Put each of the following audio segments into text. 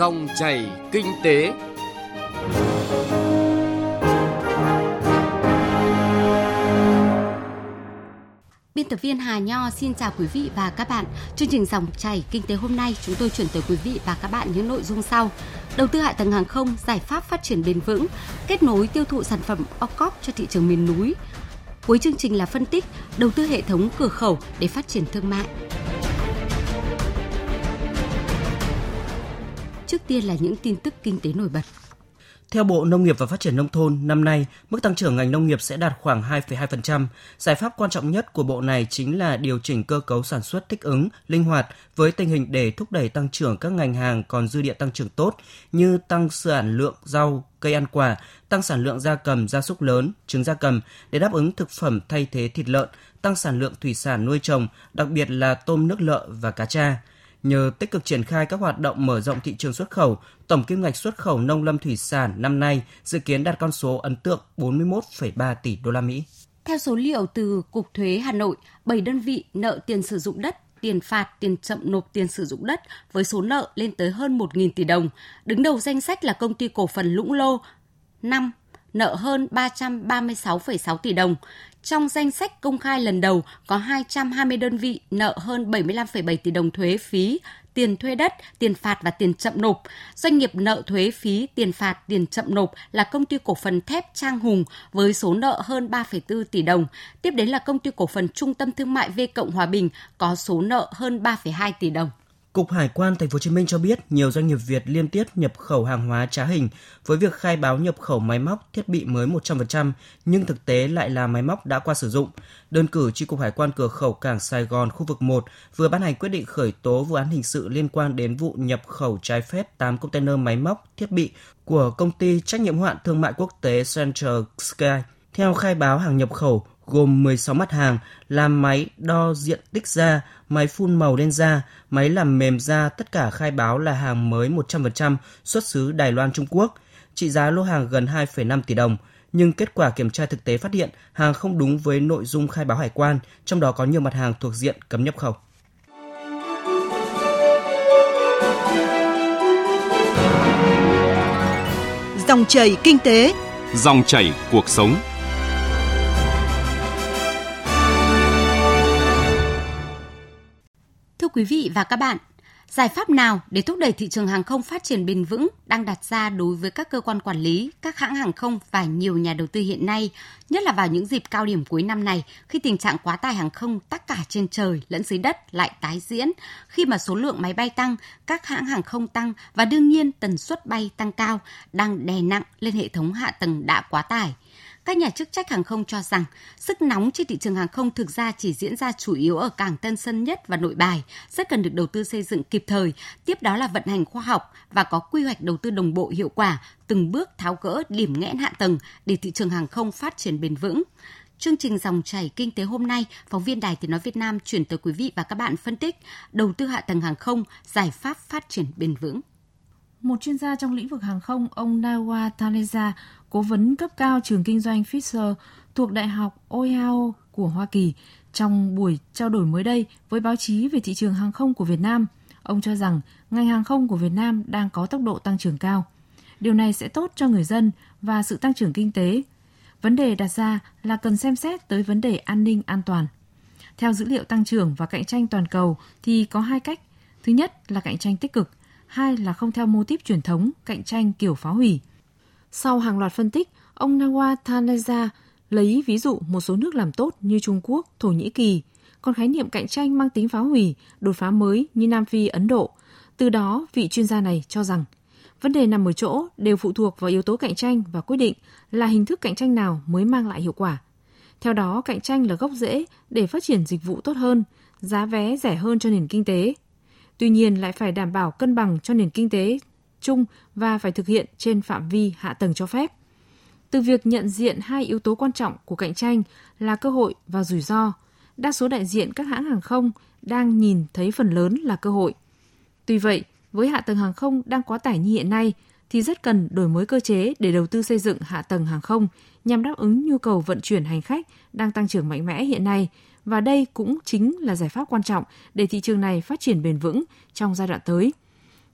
Dòng chảy kinh tế. Biên tập viên Hà Nho xin chào quý vị và các bạn. Chương trình dòng chảy kinh tế hôm nay chúng tôi chuyển tới quý vị và các bạn những nội dung sau. Đầu tư hạ tầng hàng không, giải pháp phát triển bền vững, kết nối tiêu thụ sản phẩm OCOP cho thị trường miền núi. Cuối chương trình là phân tích đầu tư hệ thống cửa khẩu để phát triển thương mại. Tiên là những tin tức kinh tế nổi bật. Theo Bộ Nông nghiệp và Phát triển Nông thôn, năm nay, mức tăng trưởng ngành nông nghiệp sẽ đạt khoảng 2,2%. Giải pháp quan trọng nhất của bộ này chính là điều chỉnh cơ cấu sản xuất thích ứng, linh hoạt với tình hình để thúc đẩy tăng trưởng các ngành hàng còn dư địa tăng trưởng tốt như tăng sản lượng rau, cây ăn quả, tăng sản lượng gia cầm, gia súc lớn, trứng gia cầm để đáp ứng thực phẩm thay thế thịt lợn, tăng sản lượng thủy sản nuôi trồng, đặc biệt là tôm nước lợ và cá tra. Nhờ tích cực triển khai các hoạt động mở rộng thị trường xuất khẩu, tổng kim ngạch xuất khẩu nông lâm thủy sản năm nay dự kiến đạt con số ấn tượng 41,3 tỷ đô la Mỹ. Theo số liệu từ Cục Thuế Hà Nội, 7 đơn vị nợ tiền sử dụng đất tiền phạt, tiền chậm nộp tiền sử dụng đất với số nợ lên tới hơn 1.000 tỷ đồng. Đứng đầu danh sách là công ty cổ phần Lũng Lô 5 nợ hơn 336,6 tỷ đồng. Trong danh sách công khai lần đầu có 220 đơn vị nợ hơn 75,7 tỷ đồng thuế phí, tiền thuê đất, tiền phạt và tiền chậm nộp. Doanh nghiệp nợ thuế phí, tiền phạt, tiền chậm nộp là công ty cổ phần thép Trang Hùng với số nợ hơn 3,4 tỷ đồng. Tiếp đến là công ty cổ phần Trung tâm Thương mại V Cộng Hòa Bình có số nợ hơn 3,2 tỷ đồng. Cục Hải quan Thành phố Hồ Chí Minh cho biết nhiều doanh nghiệp Việt liên tiếp nhập khẩu hàng hóa trá hình với việc khai báo nhập khẩu máy móc, thiết bị mới 100% nhưng thực tế lại là máy móc đã qua sử dụng. Đơn cử Chi cục Hải quan cửa khẩu cảng Sài Gòn khu vực 1 vừa ban hành quyết định khởi tố vụ án hình sự liên quan đến vụ nhập khẩu trái phép 8 container máy móc, thiết bị của công ty trách nhiệm hoạn hạn thương mại quốc tế Central Sky. Theo khai báo hàng nhập khẩu, gồm 16 mặt hàng là máy đo diện tích da, máy phun màu lên da, máy làm mềm da, tất cả khai báo là hàng mới 100% xuất xứ Đài Loan Trung Quốc. Trị giá lô hàng gần 2,5 tỷ đồng, nhưng kết quả kiểm tra thực tế phát hiện hàng không đúng với nội dung khai báo hải quan, trong đó có nhiều mặt hàng thuộc diện cấm nhập khẩu. Dòng chảy kinh tế, dòng chảy cuộc sống. Quý vị và các bạn, giải pháp nào để thúc đẩy thị trường hàng không phát triển bền vững đang đặt ra đối với các cơ quan quản lý, các hãng hàng không và nhiều nhà đầu tư hiện nay, nhất là vào những dịp cao điểm cuối năm này khi tình trạng quá tải hàng không tất cả trên trời lẫn dưới đất lại tái diễn, khi mà số lượng máy bay tăng, các hãng hàng không tăng và đương nhiên tần suất bay tăng cao đang đè nặng lên hệ thống hạ tầng đã quá tải – các nhà chức trách hàng không cho rằng sức nóng trên thị trường hàng không thực ra chỉ diễn ra chủ yếu ở cảng Tân Sơn Nhất và Nội Bài, rất cần được đầu tư xây dựng kịp thời, tiếp đó là vận hành khoa học và có quy hoạch đầu tư đồng bộ hiệu quả, từng bước tháo gỡ điểm nghẽn hạ tầng để thị trường hàng không phát triển bền vững. Chương trình dòng chảy kinh tế hôm nay, phóng viên Đài Tiếng nói Việt Nam chuyển tới quý vị và các bạn phân tích đầu tư hạ tầng hàng không, giải pháp phát triển bền vững. Một chuyên gia trong lĩnh vực hàng không, ông Nawa Taneja, cố vấn cấp cao trường kinh doanh Fisher thuộc Đại học Ohio của Hoa Kỳ, trong buổi trao đổi mới đây với báo chí về thị trường hàng không của Việt Nam, ông cho rằng ngành hàng không của Việt Nam đang có tốc độ tăng trưởng cao. Điều này sẽ tốt cho người dân và sự tăng trưởng kinh tế. Vấn đề đặt ra là cần xem xét tới vấn đề an ninh an toàn. Theo dữ liệu tăng trưởng và cạnh tranh toàn cầu thì có hai cách. Thứ nhất là cạnh tranh tích cực, hai là không theo mô típ truyền thống, cạnh tranh kiểu phá hủy. Sau hàng loạt phân tích, ông Nawa Taneza lấy ví dụ một số nước làm tốt như Trung Quốc, Thổ Nhĩ Kỳ, còn khái niệm cạnh tranh mang tính phá hủy, đột phá mới như Nam Phi, Ấn Độ. Từ đó, vị chuyên gia này cho rằng vấn đề nằm ở chỗ đều phụ thuộc vào yếu tố cạnh tranh và quyết định là hình thức cạnh tranh nào mới mang lại hiệu quả. Theo đó, cạnh tranh là gốc rễ để phát triển dịch vụ tốt hơn, giá vé rẻ hơn cho nền kinh tế, Tuy nhiên lại phải đảm bảo cân bằng cho nền kinh tế chung và phải thực hiện trên phạm vi hạ tầng cho phép. Từ việc nhận diện hai yếu tố quan trọng của cạnh tranh là cơ hội và rủi ro, đa số đại diện các hãng hàng không đang nhìn thấy phần lớn là cơ hội. Tuy vậy, với hạ tầng hàng không đang quá tải như hiện nay thì rất cần đổi mới cơ chế để đầu tư xây dựng hạ tầng hàng không nhằm đáp ứng nhu cầu vận chuyển hành khách đang tăng trưởng mạnh mẽ hiện nay và đây cũng chính là giải pháp quan trọng để thị trường này phát triển bền vững trong giai đoạn tới.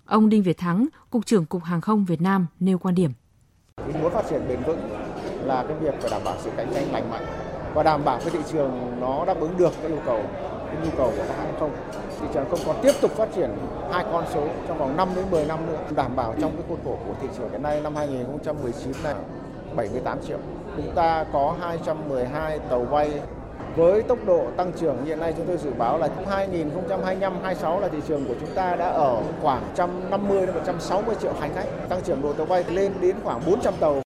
Ông Đinh Việt Thắng, Cục trưởng Cục Hàng không Việt Nam nêu quan điểm. Muốn phát triển bền vững là cái việc phải đảm bảo sự cạnh tranh lành mạnh và đảm bảo cái thị trường nó đáp ứng được cái yêu cầu cái nhu cầu của các hãng không thị trường không còn tiếp tục phát triển hai con số trong vòng 5 đến 10 năm nữa đảm bảo trong cái khuôn khổ của thị trường hiện nay năm 2019 này 78 triệu chúng ta có 212 tàu bay với tốc độ tăng trưởng hiện nay chúng tôi dự báo là 2025 26 là thị trường của chúng ta đã ở khoảng 150 đến 160 triệu hành khách, tăng trưởng độ tàu bay lên đến khoảng 400 tàu.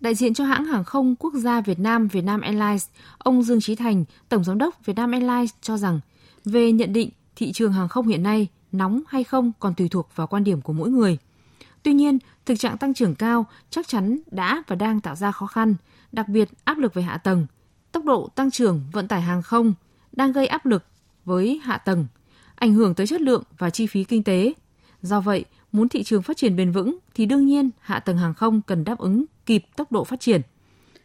Đại diện cho hãng hàng không quốc gia Việt Nam Vietnam Airlines, ông Dương Trí Thành, Tổng giám đốc Vietnam Airlines cho rằng về nhận định thị trường hàng không hiện nay nóng hay không còn tùy thuộc vào quan điểm của mỗi người. Tuy nhiên, thực trạng tăng trưởng cao chắc chắn đã và đang tạo ra khó khăn, đặc biệt áp lực về hạ tầng. Tốc độ tăng trưởng vận tải hàng không đang gây áp lực với hạ tầng, ảnh hưởng tới chất lượng và chi phí kinh tế. Do vậy, muốn thị trường phát triển bền vững thì đương nhiên hạ tầng hàng không cần đáp ứng kịp tốc độ phát triển.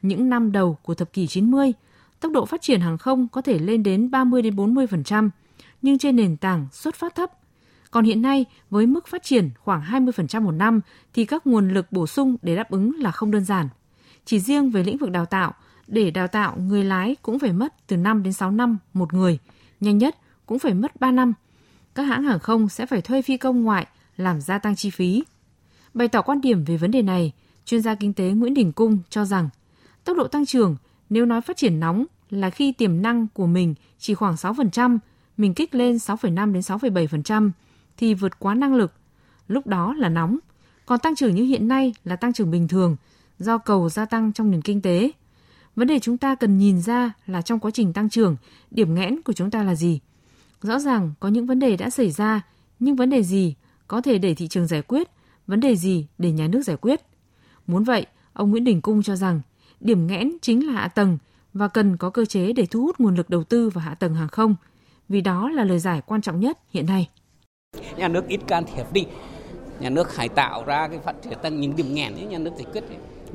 Những năm đầu của thập kỷ 90, tốc độ phát triển hàng không có thể lên đến 30 đến 40%, nhưng trên nền tảng xuất phát thấp. Còn hiện nay, với mức phát triển khoảng 20% một năm thì các nguồn lực bổ sung để đáp ứng là không đơn giản. Chỉ riêng về lĩnh vực đào tạo, để đào tạo người lái cũng phải mất từ 5 đến 6 năm một người, nhanh nhất cũng phải mất 3 năm. Các hãng hàng không sẽ phải thuê phi công ngoại làm gia tăng chi phí. Bày tỏ quan điểm về vấn đề này, chuyên gia kinh tế Nguyễn Đình Cung cho rằng tốc độ tăng trưởng nếu nói phát triển nóng là khi tiềm năng của mình chỉ khoảng 6%, mình kích lên 6,5 đến 6,7% thì vượt quá năng lực. Lúc đó là nóng. Còn tăng trưởng như hiện nay là tăng trưởng bình thường do cầu gia tăng trong nền kinh tế. Vấn đề chúng ta cần nhìn ra là trong quá trình tăng trưởng, điểm nghẽn của chúng ta là gì? Rõ ràng có những vấn đề đã xảy ra, nhưng vấn đề gì có thể để thị trường giải quyết, vấn đề gì để nhà nước giải quyết? Muốn vậy, ông Nguyễn Đình Cung cho rằng điểm nghẽn chính là hạ tầng và cần có cơ chế để thu hút nguồn lực đầu tư vào hạ tầng hàng không, vì đó là lời giải quan trọng nhất hiện nay. Nhà nước ít can thiệp đi, nhà nước hãy tạo ra cái phát triển tăng những điểm nghẽn ấy, nhà nước giải quyết.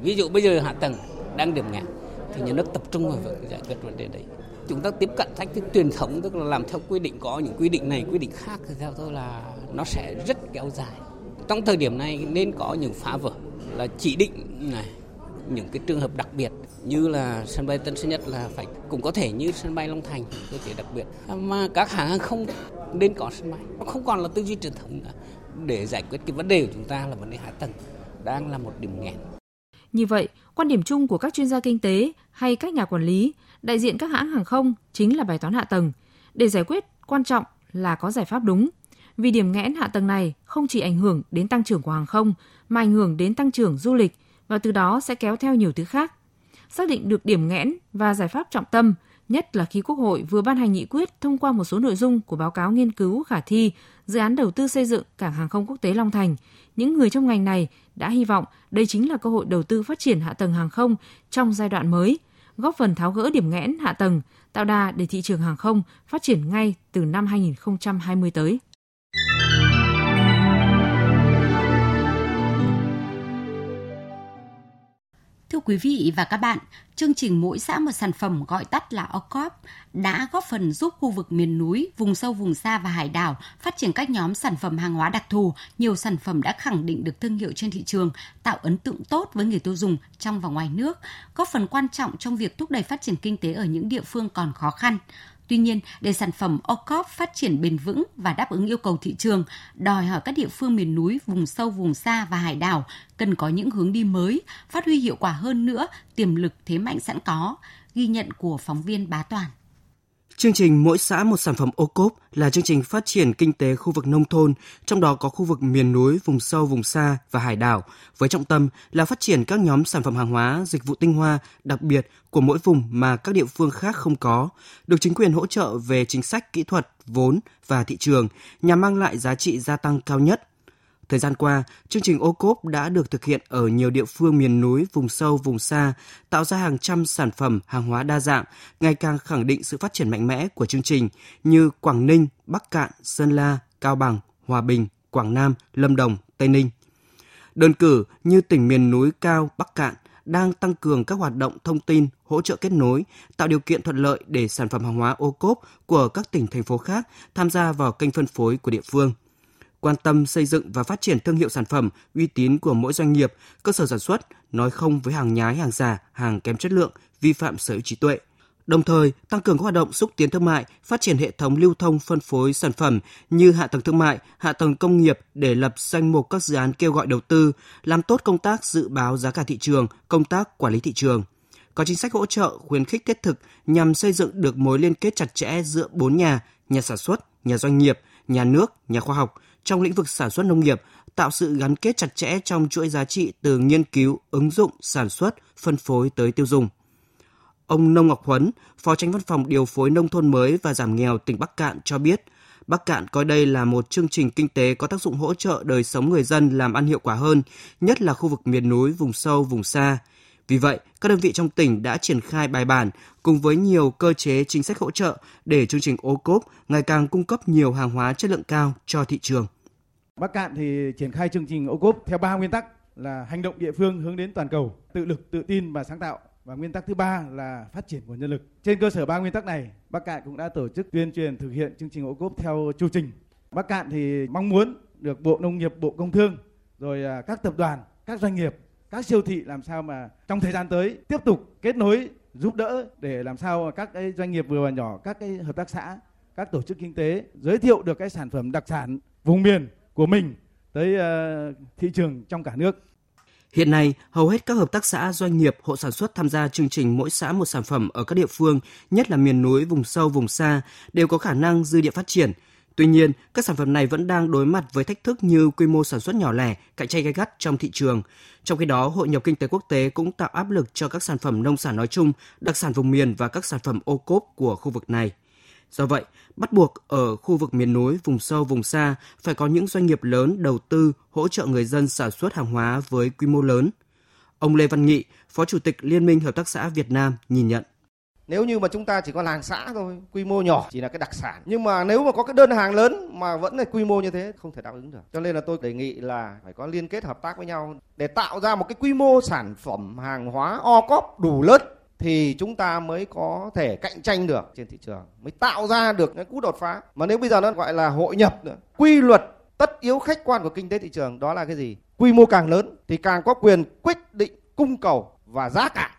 Ví dụ bây giờ hạ tầng đang điểm nghẽn thì nhà nước tập trung vào việc giải quyết vấn đề đấy. Chúng ta tiếp cận thách thức truyền thống tức là làm theo quy định có những quy định này quy định khác thì theo tôi là nó sẽ rất kéo dài. Trong thời điểm này nên có những phá vỡ là chỉ định này những cái trường hợp đặc biệt như là sân bay Tân Sơn Nhất là phải cũng có thể như sân bay Long Thành cơ chế đặc biệt. Mà các hãng hàng không nên có sân bay nó không còn là tư duy truyền thống nữa. Để giải quyết cái vấn đề của chúng ta là vấn đề hạ tầng đang là một điểm nghẽn. Như vậy, quan điểm chung của các chuyên gia kinh tế hay các nhà quản lý, đại diện các hãng hàng không chính là bài toán hạ tầng. Để giải quyết, quan trọng là có giải pháp đúng. Vì điểm nghẽn hạ tầng này không chỉ ảnh hưởng đến tăng trưởng của hàng không, mà ảnh hưởng đến tăng trưởng du lịch và từ đó sẽ kéo theo nhiều thứ khác. Xác định được điểm nghẽn và giải pháp trọng tâm, nhất là khi Quốc hội vừa ban hành nghị quyết thông qua một số nội dung của báo cáo nghiên cứu khả thi dự án đầu tư xây dựng cảng hàng không quốc tế Long Thành, những người trong ngành này đã hy vọng đây chính là cơ hội đầu tư phát triển hạ tầng hàng không trong giai đoạn mới, góp phần tháo gỡ điểm nghẽn hạ tầng, tạo đà để thị trường hàng không phát triển ngay từ năm 2020 tới. Thưa quý vị và các bạn, chương trình Mỗi xã một sản phẩm gọi tắt là OCOP đã góp phần giúp khu vực miền núi, vùng sâu vùng xa và hải đảo phát triển các nhóm sản phẩm hàng hóa đặc thù. Nhiều sản phẩm đã khẳng định được thương hiệu trên thị trường, tạo ấn tượng tốt với người tiêu dùng trong và ngoài nước, góp phần quan trọng trong việc thúc đẩy phát triển kinh tế ở những địa phương còn khó khăn. Tuy nhiên, để sản phẩm OCOP phát triển bền vững và đáp ứng yêu cầu thị trường, đòi hỏi các địa phương miền núi, vùng sâu, vùng xa và hải đảo cần có những hướng đi mới, phát huy hiệu quả hơn nữa tiềm lực thế mạnh sẵn có, ghi nhận của phóng viên Bá Toàn. Chương trình Mỗi xã một sản phẩm ô cốp là chương trình phát triển kinh tế khu vực nông thôn, trong đó có khu vực miền núi, vùng sâu, vùng xa và hải đảo, với trọng tâm là phát triển các nhóm sản phẩm hàng hóa, dịch vụ tinh hoa đặc biệt của mỗi vùng mà các địa phương khác không có, được chính quyền hỗ trợ về chính sách kỹ thuật, vốn và thị trường nhằm mang lại giá trị gia tăng cao nhất. Thời gian qua, chương trình ô cốp đã được thực hiện ở nhiều địa phương miền núi, vùng sâu, vùng xa, tạo ra hàng trăm sản phẩm, hàng hóa đa dạng, ngày càng khẳng định sự phát triển mạnh mẽ của chương trình như Quảng Ninh, Bắc Cạn, Sơn La, Cao Bằng, Hòa Bình, Quảng Nam, Lâm Đồng, Tây Ninh. Đơn cử như tỉnh miền núi cao Bắc Cạn đang tăng cường các hoạt động thông tin, hỗ trợ kết nối, tạo điều kiện thuận lợi để sản phẩm hàng hóa ô cốp của các tỉnh thành phố khác tham gia vào kênh phân phối của địa phương – quan tâm xây dựng và phát triển thương hiệu sản phẩm uy tín của mỗi doanh nghiệp, cơ sở sản xuất, nói không với hàng nhái, hàng giả, hàng kém chất lượng, vi phạm sở hữu trí tuệ. Đồng thời, tăng cường các hoạt động xúc tiến thương mại, phát triển hệ thống lưu thông phân phối sản phẩm như hạ tầng thương mại, hạ tầng công nghiệp để lập danh mục các dự án kêu gọi đầu tư, làm tốt công tác dự báo giá cả thị trường, công tác quản lý thị trường có chính sách hỗ trợ khuyến khích thiết thực nhằm xây dựng được mối liên kết chặt chẽ giữa bốn nhà, nhà sản xuất, nhà doanh nghiệp, nhà nước, nhà khoa học trong lĩnh vực sản xuất nông nghiệp, tạo sự gắn kết chặt chẽ trong chuỗi giá trị từ nghiên cứu, ứng dụng, sản xuất, phân phối tới tiêu dùng. Ông Nông Ngọc Huấn, Phó Tránh Văn phòng Điều phối Nông thôn mới và Giảm nghèo tỉnh Bắc Cạn cho biết, Bắc Cạn coi đây là một chương trình kinh tế có tác dụng hỗ trợ đời sống người dân làm ăn hiệu quả hơn, nhất là khu vực miền núi, vùng sâu, vùng xa. Vì vậy, các đơn vị trong tỉnh đã triển khai bài bản cùng với nhiều cơ chế chính sách hỗ trợ để chương trình ô cốp ngày càng cung cấp nhiều hàng hóa chất lượng cao cho thị trường. Bắc Cạn thì triển khai chương trình ô cốp theo ba nguyên tắc là hành động địa phương hướng đến toàn cầu, tự lực, tự tin và sáng tạo. Và nguyên tắc thứ ba là phát triển nguồn nhân lực. Trên cơ sở ba nguyên tắc này, Bắc Cạn cũng đã tổ chức tuyên truyền thực hiện chương trình ô cốp theo chu trình. Bắc Cạn thì mong muốn được Bộ Nông nghiệp, Bộ Công Thương, rồi à, các tập đoàn, các doanh nghiệp các siêu thị làm sao mà trong thời gian tới tiếp tục kết nối giúp đỡ để làm sao các cái doanh nghiệp vừa và nhỏ, các cái hợp tác xã, các tổ chức kinh tế giới thiệu được cái sản phẩm đặc sản vùng miền của mình tới uh, thị trường trong cả nước. Hiện nay, hầu hết các hợp tác xã, doanh nghiệp, hộ sản xuất tham gia chương trình mỗi xã một sản phẩm ở các địa phương, nhất là miền núi, vùng sâu, vùng xa, đều có khả năng dư địa phát triển – Tuy nhiên, các sản phẩm này vẫn đang đối mặt với thách thức như quy mô sản xuất nhỏ lẻ, cạnh tranh gay gắt trong thị trường. Trong khi đó, hội nhập kinh tế quốc tế cũng tạo áp lực cho các sản phẩm nông sản nói chung, đặc sản vùng miền và các sản phẩm ô cốp của khu vực này. Do vậy, bắt buộc ở khu vực miền núi, vùng sâu, vùng xa phải có những doanh nghiệp lớn đầu tư hỗ trợ người dân sản xuất hàng hóa với quy mô lớn. Ông Lê Văn Nghị, Phó Chủ tịch Liên minh Hợp tác xã Việt Nam nhìn nhận. Nếu như mà chúng ta chỉ có làng xã thôi, quy mô nhỏ chỉ là cái đặc sản. Nhưng mà nếu mà có cái đơn hàng lớn mà vẫn là quy mô như thế không thể đáp ứng được. Cho nên là tôi đề nghị là phải có liên kết hợp tác với nhau để tạo ra một cái quy mô sản phẩm hàng hóa o cóp đủ lớn thì chúng ta mới có thể cạnh tranh được trên thị trường, mới tạo ra được cái cú đột phá. Mà nếu bây giờ nó gọi là hội nhập nữa, quy luật tất yếu khách quan của kinh tế thị trường đó là cái gì? Quy mô càng lớn thì càng có quyền quyết định cung cầu và giá cả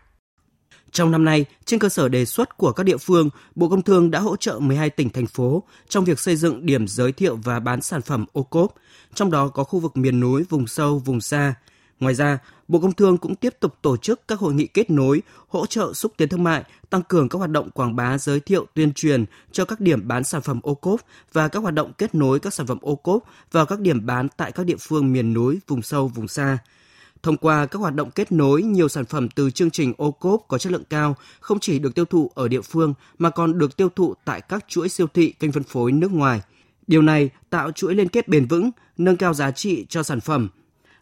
trong năm nay, trên cơ sở đề xuất của các địa phương, Bộ Công Thương đã hỗ trợ 12 tỉnh thành phố trong việc xây dựng điểm giới thiệu và bán sản phẩm ô cốp, trong đó có khu vực miền núi, vùng sâu, vùng xa. Ngoài ra, Bộ Công Thương cũng tiếp tục tổ chức các hội nghị kết nối, hỗ trợ xúc tiến thương mại, tăng cường các hoạt động quảng bá giới thiệu tuyên truyền cho các điểm bán sản phẩm ô cốp và các hoạt động kết nối các sản phẩm ô cốp vào các điểm bán tại các địa phương miền núi, vùng sâu, vùng xa. Thông qua các hoạt động kết nối, nhiều sản phẩm từ chương trình ô cốp có chất lượng cao không chỉ được tiêu thụ ở địa phương mà còn được tiêu thụ tại các chuỗi siêu thị kênh phân phối nước ngoài. Điều này tạo chuỗi liên kết bền vững, nâng cao giá trị cho sản phẩm.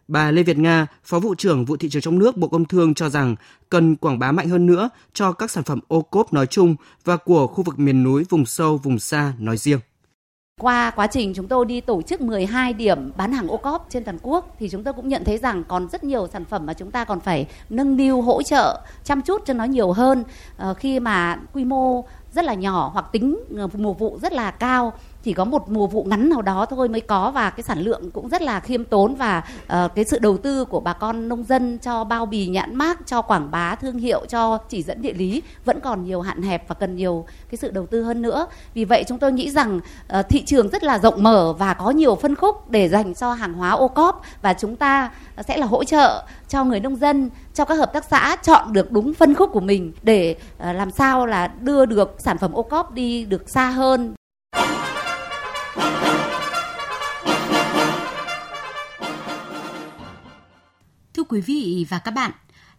Bà Lê Việt Nga, Phó vụ trưởng vụ thị trường trong nước Bộ Công Thương cho rằng cần quảng bá mạnh hơn nữa cho các sản phẩm ô cốp nói chung và của khu vực miền núi, vùng sâu, vùng xa nói riêng. Qua quá trình chúng tôi đi tổ chức 12 điểm bán hàng ô cóp trên toàn quốc, thì chúng tôi cũng nhận thấy rằng còn rất nhiều sản phẩm mà chúng ta còn phải nâng niu, hỗ trợ, chăm chút cho nó nhiều hơn. Ờ, khi mà quy mô rất là nhỏ hoặc tính ờ, mùa vụ rất là cao chỉ có một mùa vụ ngắn nào đó thôi mới có và cái sản lượng cũng rất là khiêm tốn và uh, cái sự đầu tư của bà con nông dân cho bao bì nhãn mác cho quảng bá thương hiệu cho chỉ dẫn địa lý vẫn còn nhiều hạn hẹp và cần nhiều cái sự đầu tư hơn nữa. Vì vậy chúng tôi nghĩ rằng uh, thị trường rất là rộng mở và có nhiều phân khúc để dành cho hàng hóa ô cóp và chúng ta sẽ là hỗ trợ cho người nông dân cho các hợp tác xã chọn được đúng phân khúc của mình để uh, làm sao là đưa được sản phẩm ô cóp đi được xa hơn. Quý vị và các bạn,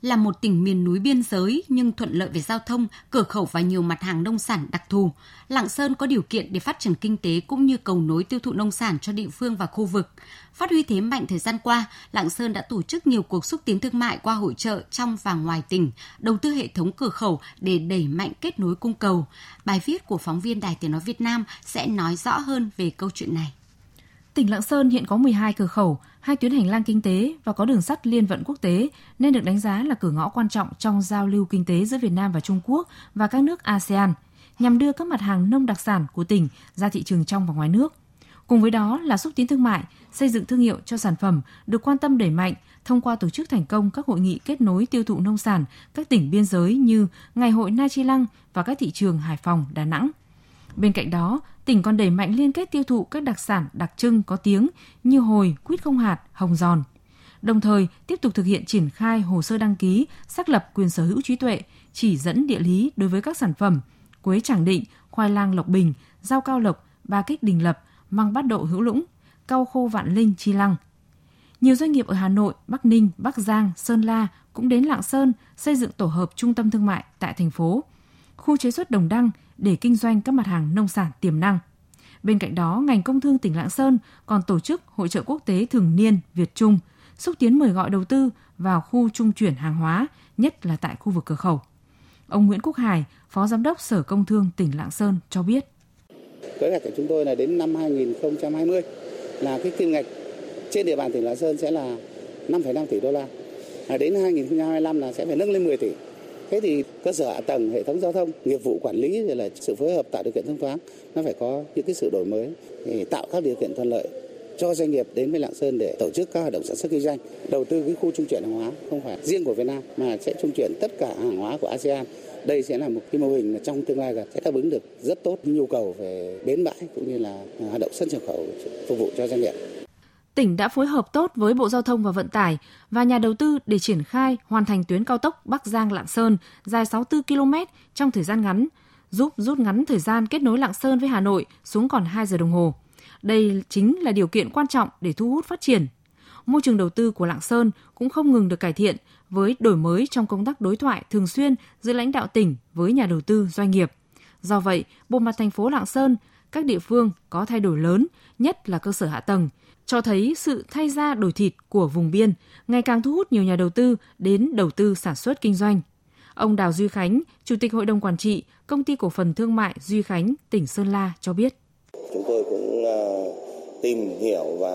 là một tỉnh miền núi biên giới nhưng thuận lợi về giao thông, cửa khẩu và nhiều mặt hàng nông sản đặc thù. Lạng Sơn có điều kiện để phát triển kinh tế cũng như cầu nối tiêu thụ nông sản cho địa phương và khu vực. Phát huy thế mạnh thời gian qua, Lạng Sơn đã tổ chức nhiều cuộc xúc tiến thương mại qua hội trợ trong và ngoài tỉnh, đầu tư hệ thống cửa khẩu để đẩy mạnh kết nối cung cầu. Bài viết của phóng viên Đài Tiếng Nói Việt Nam sẽ nói rõ hơn về câu chuyện này. Tỉnh Lạng Sơn hiện có 12 cửa khẩu, hai tuyến hành lang kinh tế và có đường sắt liên vận quốc tế nên được đánh giá là cửa ngõ quan trọng trong giao lưu kinh tế giữa Việt Nam và Trung Quốc và các nước ASEAN nhằm đưa các mặt hàng nông đặc sản của tỉnh ra thị trường trong và ngoài nước. Cùng với đó là xúc tiến thương mại, xây dựng thương hiệu cho sản phẩm được quan tâm đẩy mạnh thông qua tổ chức thành công các hội nghị kết nối tiêu thụ nông sản các tỉnh biên giới như Ngày hội Na Chi Lăng và các thị trường Hải Phòng, Đà Nẵng. Bên cạnh đó, tỉnh còn đẩy mạnh liên kết tiêu thụ các đặc sản đặc trưng có tiếng như hồi, quýt không hạt, hồng giòn. Đồng thời, tiếp tục thực hiện triển khai hồ sơ đăng ký, xác lập quyền sở hữu trí tuệ, chỉ dẫn địa lý đối với các sản phẩm quế Tràng Định, khoai lang Lộc Bình, rau cao lộc, ba kích Đình Lập, măng bát độ hữu lũng, cau khô vạn linh chi lăng. Nhiều doanh nghiệp ở Hà Nội, Bắc Ninh, Bắc Giang, Sơn La cũng đến Lạng Sơn xây dựng tổ hợp trung tâm thương mại tại thành phố, khu chế xuất Đồng Đăng để kinh doanh các mặt hàng nông sản tiềm năng. Bên cạnh đó, ngành công thương tỉnh Lạng Sơn còn tổ chức hội trợ quốc tế thường niên Việt Trung, xúc tiến mời gọi đầu tư vào khu trung chuyển hàng hóa, nhất là tại khu vực cửa khẩu. Ông Nguyễn Quốc Hải, Phó Giám đốc Sở Công Thương tỉnh Lạng Sơn cho biết. Kế hoạch của chúng tôi là đến năm 2020 là cái kim ngạch trên địa bàn tỉnh Lạng Sơn sẽ là 5,5 tỷ đô la. À, đến 2025 là sẽ phải nâng lên 10 tỷ. Thế thì cơ sở hạ tầng, hệ thống giao thông, nghiệp vụ quản lý rồi là sự phối hợp tạo điều kiện thông thoáng nó phải có những cái sự đổi mới để tạo các điều kiện thuận lợi cho doanh nghiệp đến với Lạng Sơn để tổ chức các hoạt động sản xuất kinh doanh, đầu tư cái khu trung chuyển hàng hóa không phải riêng của Việt Nam mà sẽ trung chuyển tất cả hàng hóa của ASEAN. Đây sẽ là một cái mô hình trong tương lai gần sẽ đáp ứng được rất tốt nhu cầu về bến bãi cũng như là hoạt động xuất nhập khẩu phục vụ cho doanh nghiệp tỉnh đã phối hợp tốt với Bộ Giao thông và Vận tải và nhà đầu tư để triển khai hoàn thành tuyến cao tốc Bắc Giang Lạng Sơn dài 64 km trong thời gian ngắn, giúp rút ngắn thời gian kết nối Lạng Sơn với Hà Nội xuống còn 2 giờ đồng hồ. Đây chính là điều kiện quan trọng để thu hút phát triển. Môi trường đầu tư của Lạng Sơn cũng không ngừng được cải thiện với đổi mới trong công tác đối thoại thường xuyên giữa lãnh đạo tỉnh với nhà đầu tư doanh nghiệp. Do vậy, bộ mặt thành phố Lạng Sơn, các địa phương có thay đổi lớn, nhất là cơ sở hạ tầng, cho thấy sự thay da đổi thịt của vùng biên ngày càng thu hút nhiều nhà đầu tư đến đầu tư sản xuất kinh doanh. Ông Đào Duy Khánh, Chủ tịch Hội đồng Quản trị, Công ty Cổ phần Thương mại Duy Khánh, tỉnh Sơn La cho biết. Chúng tôi cũng à, tìm hiểu và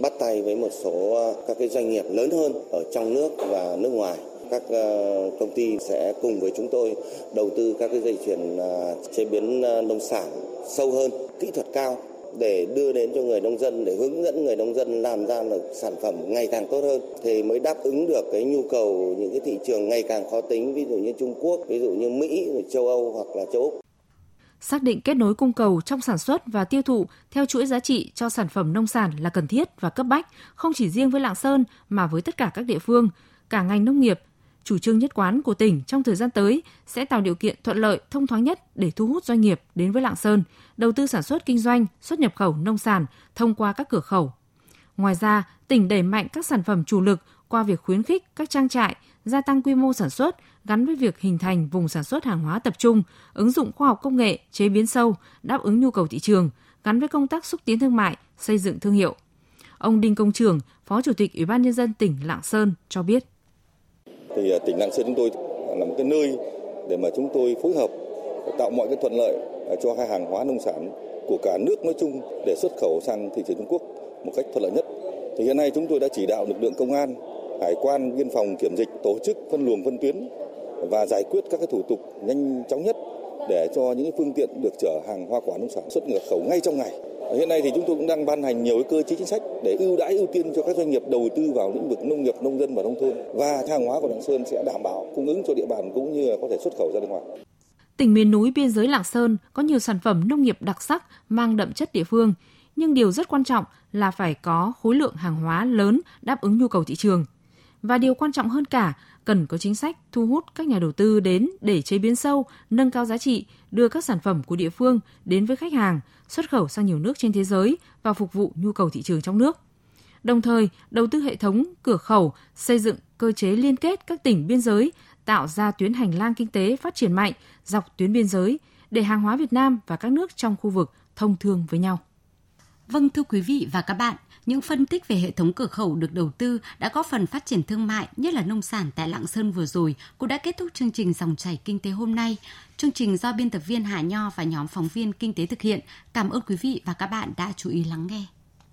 bắt tay với một số à, các cái doanh nghiệp lớn hơn ở trong nước và nước ngoài các ờ, công ty sẽ cùng với chúng tôi đầu tư các cái dây chuyền ờ, chế biến ờ, nông sản sâu hơn, kỹ thuật cao để đưa đến cho người nông dân để hướng dẫn người nông dân làm ra được sản phẩm ngày càng tốt hơn thì mới đáp ứng được cái nhu cầu những cái thị trường ngày càng khó tính ví dụ như Trung Quốc, ví dụ như Mỹ, châu Âu hoặc là châu Úc. Xác định kết nối cung cầu trong sản xuất và tiêu thụ theo chuỗi giá trị cho sản phẩm nông sản là cần thiết và cấp bách, không chỉ riêng với Lạng Sơn mà với tất cả các địa phương, cả ngành nông nghiệp chủ trương nhất quán của tỉnh trong thời gian tới sẽ tạo điều kiện thuận lợi, thông thoáng nhất để thu hút doanh nghiệp đến với Lạng Sơn, đầu tư sản xuất kinh doanh, xuất nhập khẩu nông sản thông qua các cửa khẩu. Ngoài ra, tỉnh đẩy mạnh các sản phẩm chủ lực qua việc khuyến khích các trang trại gia tăng quy mô sản xuất gắn với việc hình thành vùng sản xuất hàng hóa tập trung, ứng dụng khoa học công nghệ, chế biến sâu, đáp ứng nhu cầu thị trường, gắn với công tác xúc tiến thương mại, xây dựng thương hiệu. Ông Đinh Công Trường, Phó Chủ tịch Ủy ban nhân dân tỉnh Lạng Sơn cho biết thì à, tỉnh Lạng Sơn chúng tôi là một cái nơi để mà chúng tôi phối hợp tạo mọi cái thuận lợi à, cho hai hàng hóa nông sản của cả nước nói chung để xuất khẩu sang thị trường Trung Quốc một cách thuận lợi nhất. Thì hiện nay chúng tôi đã chỉ đạo lực lượng công an, hải quan, biên phòng kiểm dịch tổ chức phân luồng phân tuyến và giải quyết các cái thủ tục nhanh chóng nhất để cho những phương tiện được chở hàng hoa quả nông sản xuất nhập khẩu ngay trong ngày Hiện nay thì chúng tôi cũng đang ban hành nhiều cơ chế chính sách để ưu đãi ưu tiên cho các doanh nghiệp đầu tư vào lĩnh vực nông nghiệp, nông dân và nông thôn và hàng hóa của Lạng Sơn sẽ đảm bảo cung ứng cho địa bàn cũng như là có thể xuất khẩu ra nước ngoài. Tỉnh miền núi biên giới Lạng Sơn có nhiều sản phẩm nông nghiệp đặc sắc mang đậm chất địa phương, nhưng điều rất quan trọng là phải có khối lượng hàng hóa lớn đáp ứng nhu cầu thị trường. Và điều quan trọng hơn cả, cần có chính sách thu hút các nhà đầu tư đến để chế biến sâu, nâng cao giá trị, đưa các sản phẩm của địa phương đến với khách hàng, xuất khẩu sang nhiều nước trên thế giới và phục vụ nhu cầu thị trường trong nước. Đồng thời, đầu tư hệ thống cửa khẩu, xây dựng cơ chế liên kết các tỉnh biên giới, tạo ra tuyến hành lang kinh tế phát triển mạnh dọc tuyến biên giới để hàng hóa Việt Nam và các nước trong khu vực thông thương với nhau. Vâng thưa quý vị và các bạn, những phân tích về hệ thống cửa khẩu được đầu tư đã góp phần phát triển thương mại, nhất là nông sản tại Lạng Sơn vừa rồi, cũng đã kết thúc chương trình dòng chảy kinh tế hôm nay. Chương trình do biên tập viên Hà Nho và nhóm phóng viên kinh tế thực hiện. Cảm ơn quý vị và các bạn đã chú ý lắng nghe.